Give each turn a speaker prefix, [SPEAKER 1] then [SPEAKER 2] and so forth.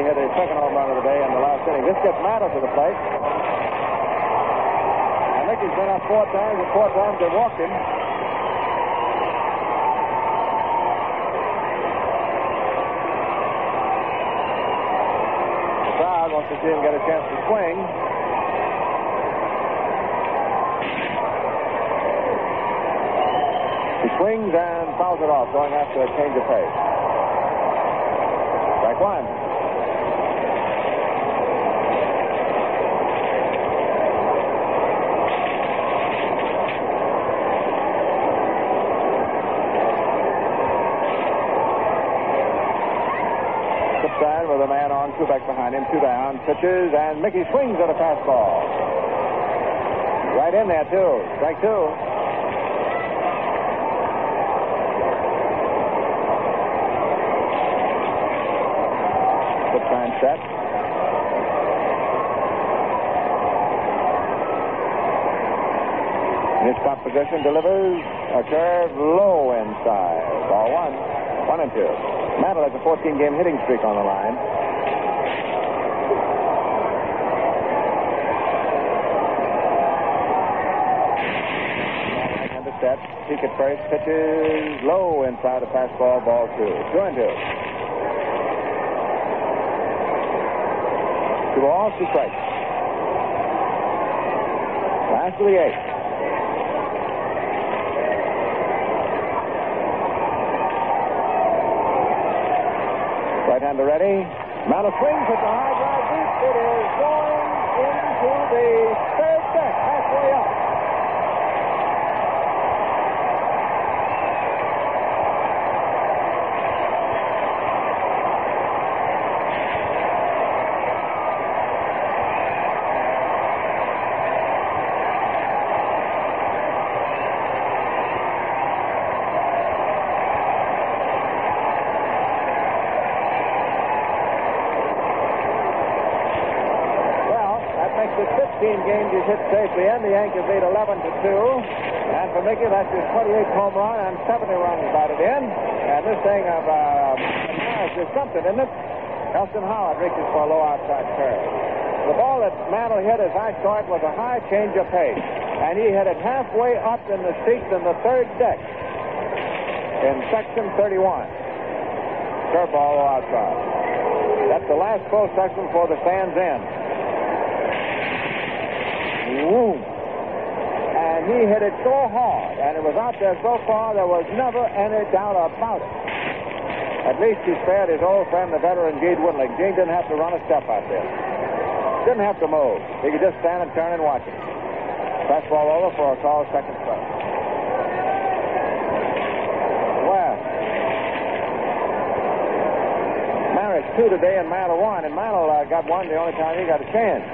[SPEAKER 1] he hit his second home run of the day in the last inning. This gets Mantle to the plate. And Mickey's been up four times, and four times they walked him. The crowd wants to see him get a chance to swing. He swings and fouls it off, going after a change of pace. Strike one. Side with a man on, two back behind him, two down, pitches, and Mickey swings at a fastball. Right in there, too. Strike two. Good time set. His top position delivers a curve low inside. Ball one. One and two. Mantle has a 14 game hitting streak on the line. Right-hander set. At first. Pitches low inside a fastball. Ball two. Two and two. Two balls, two strikes. Last of the eighth. Right-hander ready. Mantle swings at the high drive. It is going into the third deck, halfway up. Well, that makes it 15 games he's hit safely in. The Yankees lead 11 to 2. And for Mickey, that's his 28th home run and 70 runs batted in. And this thing of uh, is something, isn't it? Elston Howard reaches for a low outside curve. The ball that Mantle hit, as I saw it, was a high change of pace. And he hit it halfway up in the seats in the third deck in section 31. Curveball outside. That's the last full section for the stands in. Boom. And he hit it so hard, and it was out there so far, there was never any doubt about it. At least he spared his old friend, the veteran Gene Woodling. Gene didn't have to run a step out there. Didn't have to move. He could just stand and turn and watch it. Fastball over for a call, second strike. Well, Maris two today and Mantle one, and Mantle uh, got one the only time he got a chance.